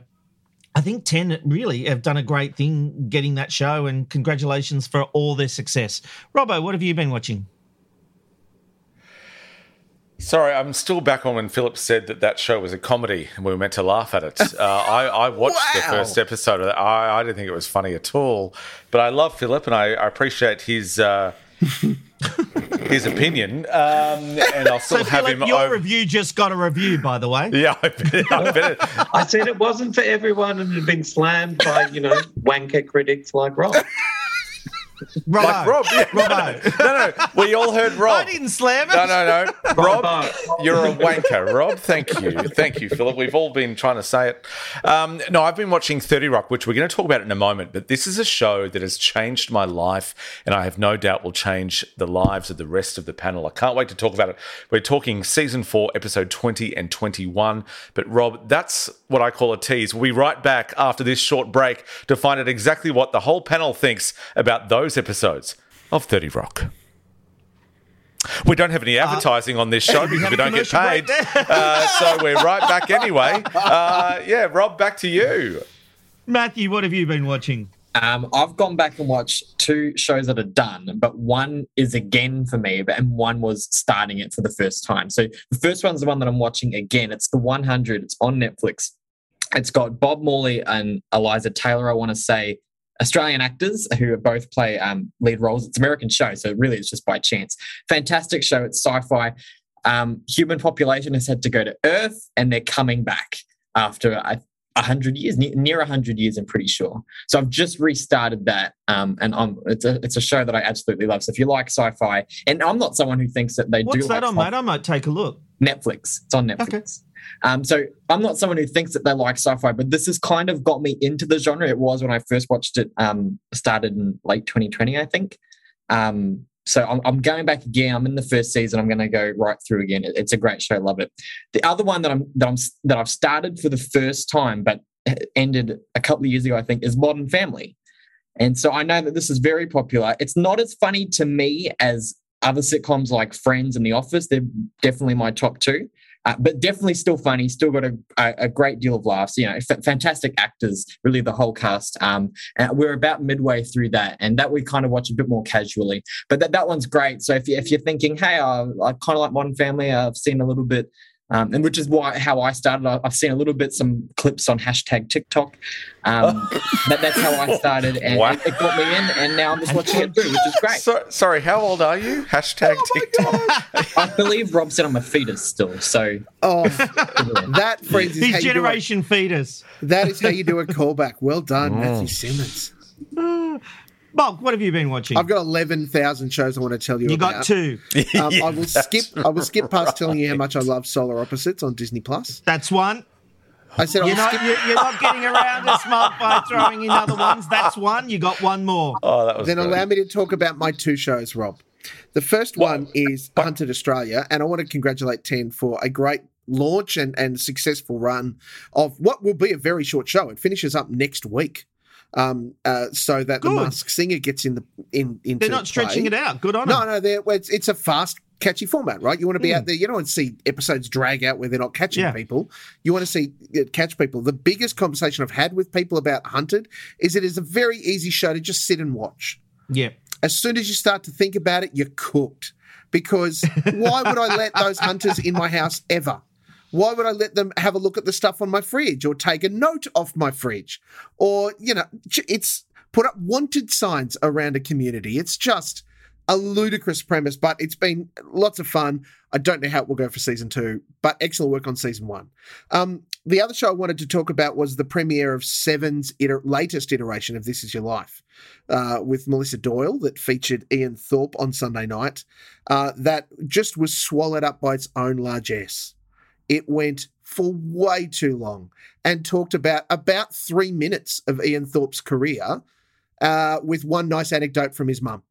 I think 10 really have done a great thing getting that show, and congratulations for all their success. Robbo, what have you been watching? Sorry, I'm still back on when Philip said that that show was a comedy and we were meant to laugh at it. Uh, I, I, watched wow. the first episode of that. I, I, didn't think it was funny at all, but I love Philip and I, I appreciate his. Uh, his opinion, um, and I'll still so have him. Your over- review just got a review, by the way. Yeah, I bet, I, bet I said it wasn't for everyone, and had been slammed by you know wanker critics like Rob. Rob, like Rob, yeah. Rob. no, no, we all heard Rob. I didn't slam it. No, no, no. Rob, you're a wanker. Rob, thank you. Thank you, Philip. We've all been trying to say it. Um, no, I've been watching 30 Rock, which we're going to talk about in a moment, but this is a show that has changed my life, and I have no doubt will change the lives of the rest of the panel. I can't wait to talk about it. We're talking season four, episode 20 and 21. But, Rob, that's what I call a tease. We'll be right back after this short break to find out exactly what the whole panel thinks about those episodes of 30 Rock. We don't have any uh, advertising uh, on this show because we don't get paid. uh, so we're right back anyway. Uh, yeah, Rob, back to you. Matthew, what have you been watching? Um, I've gone back and watched two shows that are done, but one is again for me, and one was starting it for the first time. So the first one's the one that I'm watching again. It's the 100. It's on Netflix. It's got Bob Morley and Eliza Taylor. I want to say Australian actors who both play um, lead roles. It's American show, so really it's just by chance. Fantastic show. It's sci-fi. Um, human population has had to go to Earth, and they're coming back after a, hundred years, near a hundred years, I'm pretty sure. So I've just restarted that, um, and I'm, it's a it's a show that I absolutely love. So if you like sci-fi, and I'm not someone who thinks that they What's do. What's that like on, mate? I might take a look. Netflix. It's on Netflix. Okay. Um, so I'm not someone who thinks that they like sci-fi, but this has kind of got me into the genre. It was when I first watched it. Um, started in late 2020, I think. Um, so I'm, I'm, going back again. I'm in the first season. I'm going to go right through again. It, it's a great show. Love it. The other one that I'm that I'm that I've started for the first time, but ended a couple of years ago, I think, is Modern Family. And so I know that this is very popular. It's not as funny to me as other sitcoms like Friends and The Office. They're definitely my top two. Uh, but definitely still funny. Still got a, a, great deal of laughs. You know, f- fantastic actors. Really, the whole cast. Um, and we're about midway through that, and that we kind of watch a bit more casually. But that, that one's great. So if you if you're thinking, hey, I, I kind of like Modern Family. I've seen a little bit um, and which is why how I started. I, have seen a little bit some clips on hashtag TikTok. Um, that, that's how I started, and wow. it, it, got me in. And now I'm just watching it through, which is great. So, sorry, how old are you? Hashtag oh TikTok. I believe Rob said I'm a fetus still. So oh, that friends is his generation fetus. That is how you do a callback. Well done, oh. Matthew Simmons. Bob, what have you been watching? I've got eleven thousand shows I want to tell you. You about. got two. Um, I will skip. I will skip past telling you how much I love Solar Opposites on Disney Plus. That's one. I said you're not, you're, you're not getting around a smart by throwing in other ones. That's one. You got one more. Oh, that was. Then allow me to talk about my two shows, Rob. The first one is Hunted Australia, and I want to congratulate Ten for a great launch and, and successful run of what will be a very short show. It finishes up next week um, uh, so that Good. the Masked Singer gets in the in into. They're not stretching it out. Good on no, them. No, no, it's, it's a fast, catchy format, right? You want to be mm. out there. You don't want to see episodes drag out where they're not catching yeah. people. You want to see it uh, catch people. The biggest conversation I've had with people about Hunted is it is a very easy show to just sit and watch. Yeah. As soon as you start to think about it, you're cooked. Because why would I let those hunters in my house ever? Why would I let them have a look at the stuff on my fridge or take a note off my fridge? Or, you know, it's put up wanted signs around a community. It's just a ludicrous premise, but it's been lots of fun. I don't know how it will go for season two, but excellent work on season one. Um, the other show I wanted to talk about was the premiere of Seven's iter- latest iteration of This Is Your Life uh, with Melissa Doyle that featured Ian Thorpe on Sunday night. Uh, that just was swallowed up by its own largesse. It went for way too long and talked about about three minutes of Ian Thorpe's career uh, with one nice anecdote from his mum.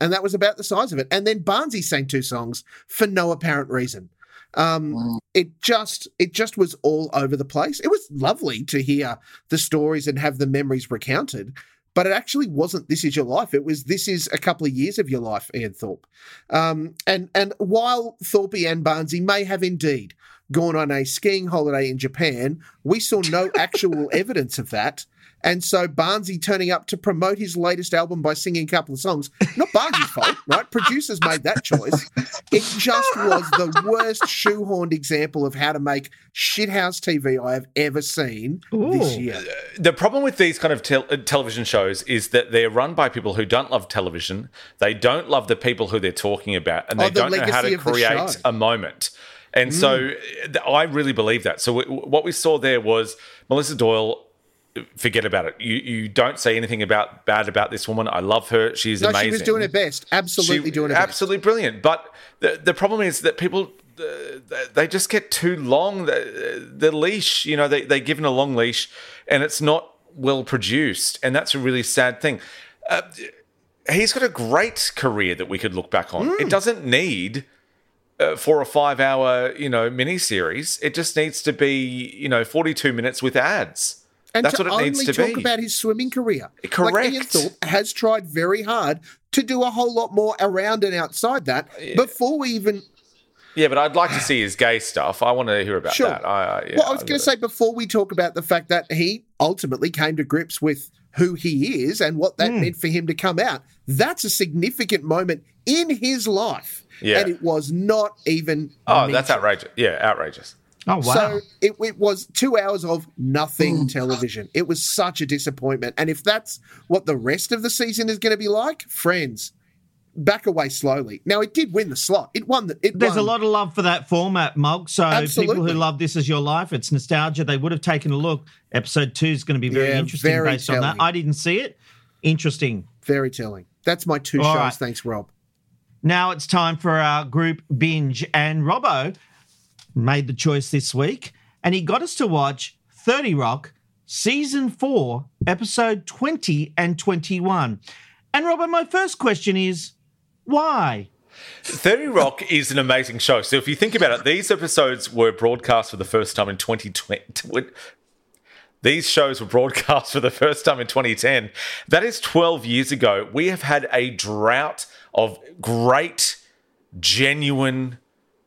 and that was about the size of it. And then Barnsey sang two songs for no apparent reason. Um, it just it just was all over the place. It was lovely to hear the stories and have the memories recounted, but it actually wasn't this is your life. It was this is a couple of years of your life, Ian Thorpe. Um, and and while Thorpe and Barnsey may have indeed gone on a skiing holiday in Japan, we saw no actual evidence of that. And so Barnsey turning up to promote his latest album by singing a couple of songs, not Barnsey's fault, right? Producers made that choice. It just was the worst shoehorned example of how to make shithouse TV I have ever seen this year. The problem with these kind of tel- uh, television shows is that they're run by people who don't love television. They don't love the people who they're talking about, and Oh, they the don't know how to create a moment. And so Mm. th- I really believe that. So w- what we saw there was Melissa Doyle. Forget about it. You you don't say anything about bad about this woman. I love her. She's No, amazing. she was doing her best. Absolutely She- doing her best. absolutely brilliant. But the the problem is that people uh, they just get too long. The, the leash, you know, they they given a long leash, and it's not well produced, and that's a really sad thing. Uh, he's got a great career that we could look back on. Hmm. It doesn't need. A four or five hour, you know, mini series. It just needs to be, you know, forty-two minutes with ads. And That's what it needs to talk be. about his swimming career. Correct. Like Ian Thorpe has tried very hard to do a whole lot more around and outside that before we even. yeah, but I'd like to see his gay stuff. I want to hear about Sure. that. I, I, yeah, well, I was going to say before we talk about the fact that he ultimately came to grips with who he is and what that Hmm. meant for him to come out. That's a significant moment in his life. Yeah. And it was not even. Oh, that's outrageous. Yeah, outrageous. Oh wow. So it, it was two hours of Mm. nothing television. It was such a disappointment. And if that's what the rest of the season is going to be like, friends, back away slowly. Now it did win the slot. It won the. It There's a lot of love for that format, Mog. So people who love This Is Your Life, it's nostalgia. They would have taken a look. Episode two is going to be very Yeah, interesting very based on that. I didn't see it. Interesting. Very telling. That's my two All shows. right. Thanks, Rob. Now it's time for our group binge, and Robbo made the choice this week, and he got us to watch 30 Rock, season four, episode 20 and 21. And Robbo, my first question is why? 30 Rock is an amazing show. So if you think about it, these episodes were broadcast for the first time in 2020. These shows were broadcast for the first time in 2010. That is 12 years ago. We have had a drought of great, genuine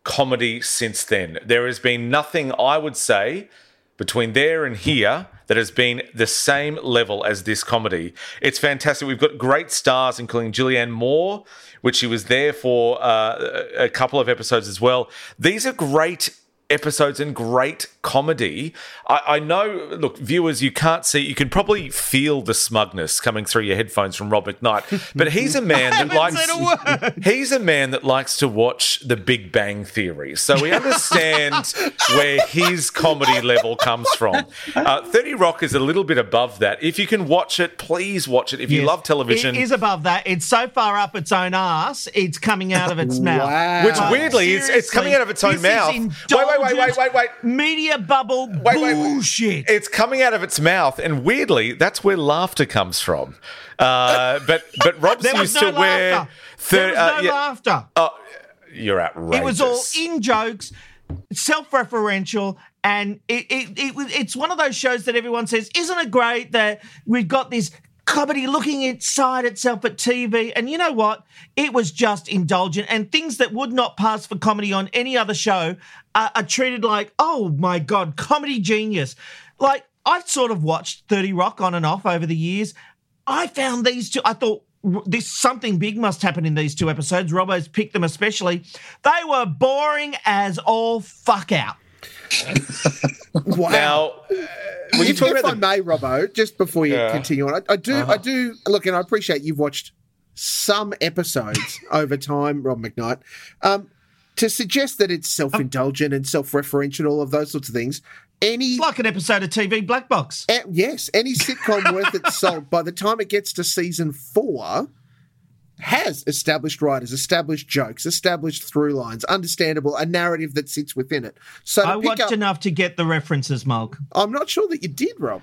comedy since then. There has been nothing, I would say, between there and here that has been the same level as this comedy. It's fantastic. We've got great stars, including Julianne Moore, which she was there for uh, a couple of episodes as well. These are great episodes and great comedy. I, I know, look, viewers, you can't see, you can probably feel the smugness coming through your headphones from Rob McKnight, but he's a man that likes. He's a man that likes to watch The Big Bang Theory, so we understand where his comedy level comes from. Uh, Thirty Rock is a little bit above that. If you can watch it, please watch it. If you Yes. love television, It is above that. It's so far up its own ass, it's coming out of its mouth. Wow. Which weirdly is- it's coming out of its own seriously, mouth. this Wait, wait, wait, wait, wait, wait. Media bubble Wait, wait, wait. bullshit. It's coming out of its mouth, and weirdly, that's where laughter comes from. Uh, but but Rob's There used no to wear. laughter. There was no yeah. laughter. Oh, you're outrageous. It was all in jokes, self-referential, and it, it, it it's one of those shows that everyone says, "Isn't it great that we've got this comedy looking inside itself at TV?" And you know what? It was just indulgent, and things that would not pass for comedy on any other show are, are treated like, "Oh my god, comedy genius!" Like I've sort of watched Thirty Rock on and off over the years. I found these two. I thought this something big must happen in these two episodes. Robbo's picked them especially. They were boring as all fuck out. Wow. Now, uh, if, talk if about I the may, Robbo, just before you Yeah. continue on, I, I do, I do look, and I appreciate you've watched some episodes over time, Rob McKnight. Um, to suggest that it's self-indulgent and self-referential, all of those sorts of things, any It's like an episode of TV Black Box. Yes, any sitcom worth its salt, by the time it gets to season four, has established writers, established jokes, established through lines, understandable, a narrative that sits within it. So I pick watched up, enough to get the references, Mulk. I'm not sure that you did, Rob.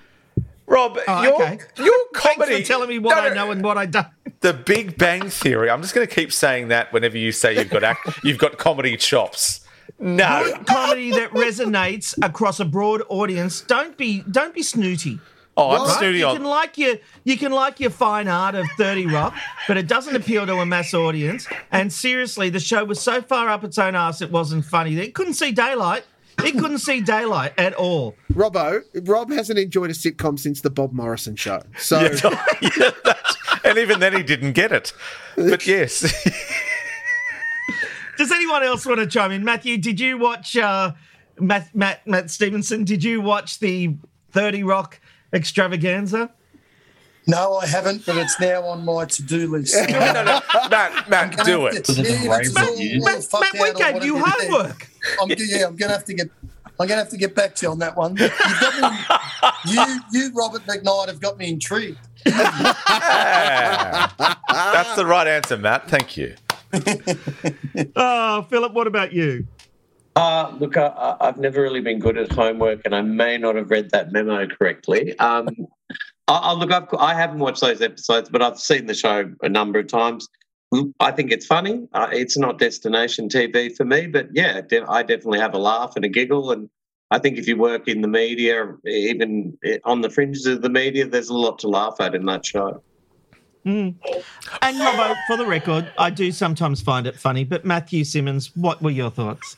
Rob, Oh, your, okay. your Thanks comedy. for telling me what No, I know and what I don't. The Big Bang Theory. I'm just going to keep saying that whenever you say you've got act, you've got comedy chops. No, Good comedy that resonates across a broad audience. Don't be don't be snooty. Oh, I'm Right? snooty You can like your you can like your fine art of Thirty Rock, but it doesn't appeal to a mass audience. And seriously, the show was so far up its own ass it wasn't funny. It couldn't see daylight. It couldn't see daylight at all. Robbo, Rob hasn't enjoyed a sitcom since the Bob Morrison show. So Yeah, that's- and even then, he didn't get it. But yes, Does anyone else want to chime in? Matthew, did you watch uh, Matt, Matt Matt Stevenson? Did you watch the Thirty Rock extravaganza? No, I haven't, but it's now on my to-do list. no, no, no, Matt, Matt, do it. to- yeah, it's all- all Matt, Matt, we gave you whatever it is. homework. I'm, yeah, I'm gonna have to get. I'm gonna have to get back to you on that one. You've me, you, you, Robert McKnight, have got me intrigued. That's the right answer, Matt. Thank you. Oh, Philip, what about you? Uh, look, I- I've never really been good at homework, and I may not have read that memo correctly. Um, I, I, look, I've, I haven't watched those episodes, but I've seen the show a number of times. I think it's funny. Uh, it's not destination TV for me, but yeah, de- I definitely have a laugh and a giggle. And I think if you work in the media, even on the fringes of the media, there's a lot to laugh at in that show. Mm. And Robbo, for the record, I do sometimes find it funny. But Matthew Simmons, what were your thoughts?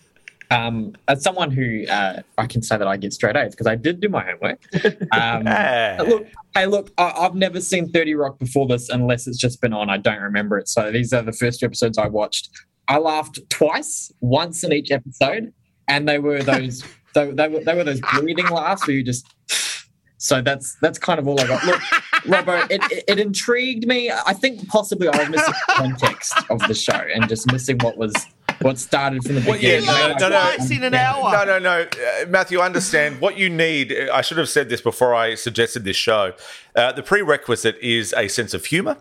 Um, as someone who uh, I can say that I get straight A's because I did do my homework. Um, Ah. look, hey, look, I, I've never seen Thirty Rock before this, unless it's just been on. I don't remember it. So these are the first two episodes I watched. I laughed twice, once in each episode, and they were those they, they were they were those breathing laughs where you just. So that's that's kind of all I got. Look, Robbo, it, it, it intrigued me. I think possibly I was missing the context of the show and just missing what was what started from the Well, yeah, beginning. no, no, no, Twice in an hour. No, no, no, uh, Matthew. Understand what you need. I should have said this before I suggested this show. Uh, the prerequisite is a sense of humour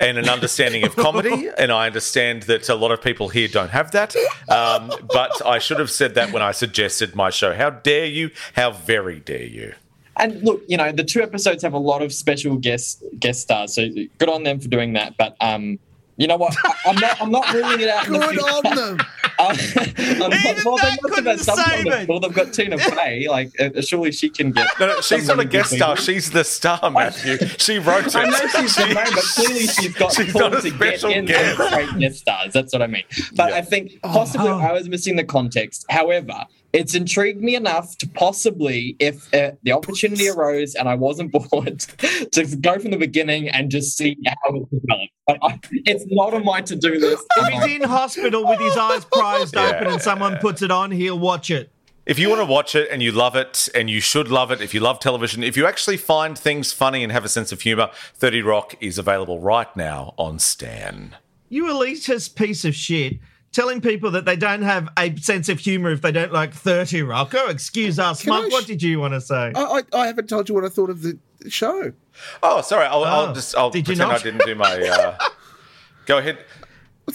and an understanding of comedy, and I understand that a lot of people here don't have that. Um, but I should have said that when I suggested my show. How dare you? How very dare you? And look, you know, the two episodes have a lot of special guest guest stars, so good on them for doing that. But um, you know what? I, I'm not I'm not ruling it out. in the good future. on them. Um, I'm not- Even well, they that must have couldn't had some save it. Well, they've got Tina Fey. Like, uh, surely she can get. No, no, she's not a guest star. people. She's the star, Matthew. She wrote it. I know she's the main, but clearly she's got She's pulled not a to get special in guest. great guest stars. That's what I mean. But Yeah. I think possibly I was missing the context. However, it's intrigued me enough to possibly, if uh, the opportunity arose and I wasn't bored, to go from the beginning and just see how it develops. But I, it's not on my to-do list. If he's in hospital with his eyes prized Yeah. open and someone puts it on, he'll watch it. If you want to watch it and you love it and you should love it, if you love television, if you actually find things funny and have a sense of humour, 30 Rock is available right now on Stan. You elitist piece of shit. Telling people that they don't have a sense of humour if they don't like 30 Rock. Oh, excuse us. Can I Mike, sh- what did you want to say? I, I, I haven't told you what I thought of the show. Oh, sorry. I'll, Oh, I'll just I'll did you pretend I didn't do my. Uh... Go ahead.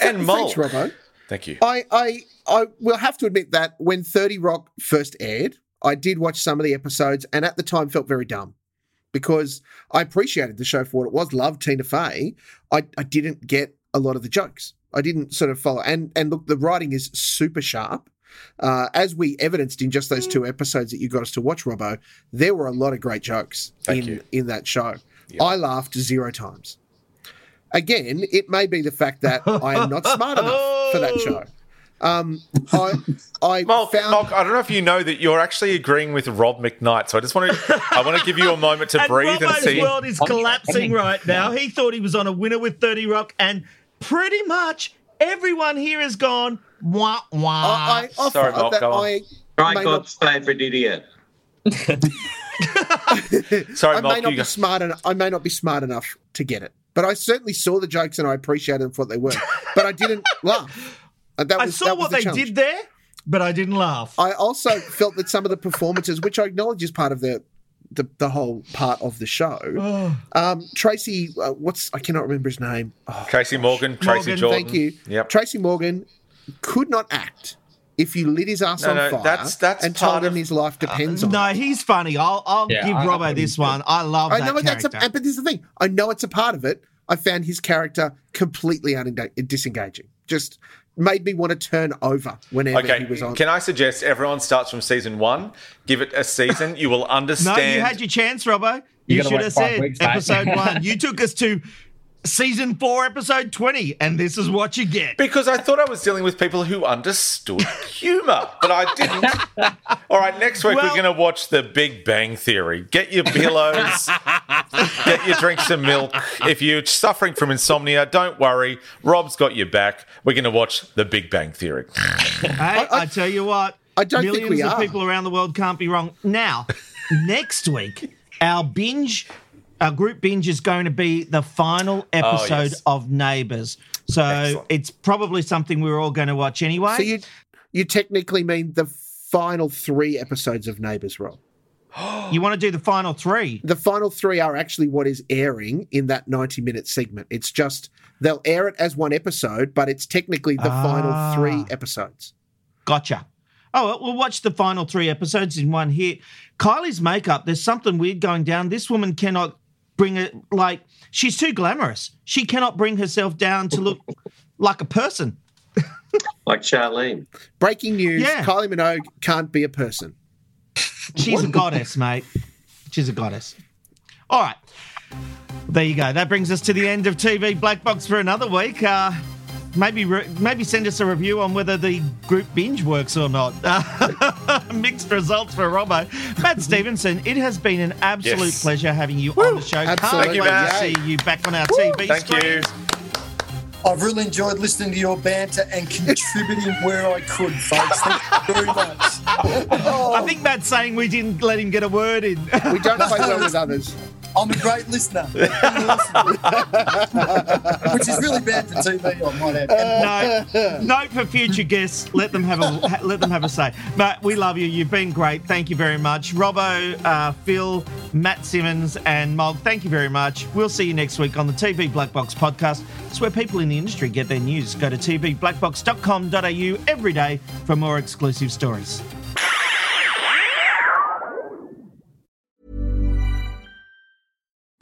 And Thanks, Mole. Robbo. Thank you. I, I, I will have to admit that when 30 Rock first aired, I did watch some of the episodes and at the time felt very dumb because I appreciated the show for what it was, loved Tina Fey. I, I didn't get a lot of the jokes. I didn't sort of follow. And, and look, the writing is super sharp. Uh, as we evidenced in just those two episodes that you got us to watch, Robbo, there were a lot of great jokes Thank in, you. in that show. I laughed zero times. Again, it may be the fact that I am not smart enough for that show. Um, I, I Mark, found Mark, I don't know if you know that you're actually agreeing with Rob McKnight, so I just want to I want to give you a moment to and breathe and Robbo's see. world is collapsing right now. He thought he was on a winner with 30 Rock, and pretty much everyone here has gone, wah, wah. I, I Sorry, Mark, that go on. I Try may God's favourite idiot. Sorry, I may not be go. smart enough. I may not be smart enough to get it, but I certainly saw the jokes and I appreciated them for what they were. But I didn't laugh. And that I saw that was what the they challenge. did there, but I didn't laugh. I also felt that some of the performances, which I acknowledge is part of the the, the whole part of the show. Oh. Um, Tracy, uh, what's I cannot remember his name. Oh, Tracy Morgan, Tracy Morgan, Jordan. thank you. Yep. Tracy Morgan could not act if you lit his ass No, on no, fire that's- that's and told him of- his life depends on No, it. he's funny. I'll, I'll Yeah, give I- I Robbo this one. I love I that know that's a, but this is the thing. I know it's a part of it. I found his character completely unenga- disengaging. Just made me want to turn over whenever Okay, he was on. can I suggest everyone starts from season one? Give it a season. You will understand. no, you had your chance, Robbo. You You, should have said weeks, episode one. You took us to season four, episode 20, and this is what you get. Because I thought I was dealing with people who understood humour, but I didn't. All right, next week Well- we're going to watch The Big Bang Theory. Get your pillows, get your drink some milk. If you're suffering from insomnia, don't worry. Rob's got your back. We're going to watch The Big Bang Theory. Hey, I, tell you what, I don't think millions we of are. people around the world can't be wrong. Now, next week, our binge, our group binge is going to be the final episode Oh, yes. of Neighbours. So Excellent. it's probably something we're all going to watch anyway. so you you technically mean the final three episodes of Neighbours, Rob. You want to do the final three? The final three are actually what is airing in that 90 minute segment. It's just they'll air it as one episode, but it's technically the Ah. final three episodes. Gotcha. Oh, well, we'll watch the final three episodes in one hit. Kylie's makeup, there's something weird going down. This woman cannot bring it, like, she's too glamorous. She cannot bring herself down to look like a person. Like Charlene. Breaking news Yeah. Kylie Minogue can't be a person. She's a goddess, mate. She's a goddess. All right. There you go. That brings us to the end of TV Black Box for another week. Uh, maybe re- maybe send us a review on whether the group binge works or not. mixed results for Robbo. Matt Stevenson, it has been an absolute Yes. pleasure having you on the show. Absolutely. Can't wait to see you back on our TV Thank you. I've really enjoyed listening to your banter and contributing where I could, folks. Thank you very much. I think Matt's saying we didn't let him get a word in. We don't play well with others. I'm a great listener, which is really bad for TV. I might add. And no, for future guests. Let them have a let them have a say. But we love you. You've been great. Thank you very much, Robbo, uh, Phil, Matt Simmons, and Mog. Thank you very much. We'll see you next week on the TV Black Box podcast. It's where people in the industry get their news. Go to tvblackbox.com.au every day for more exclusive stories.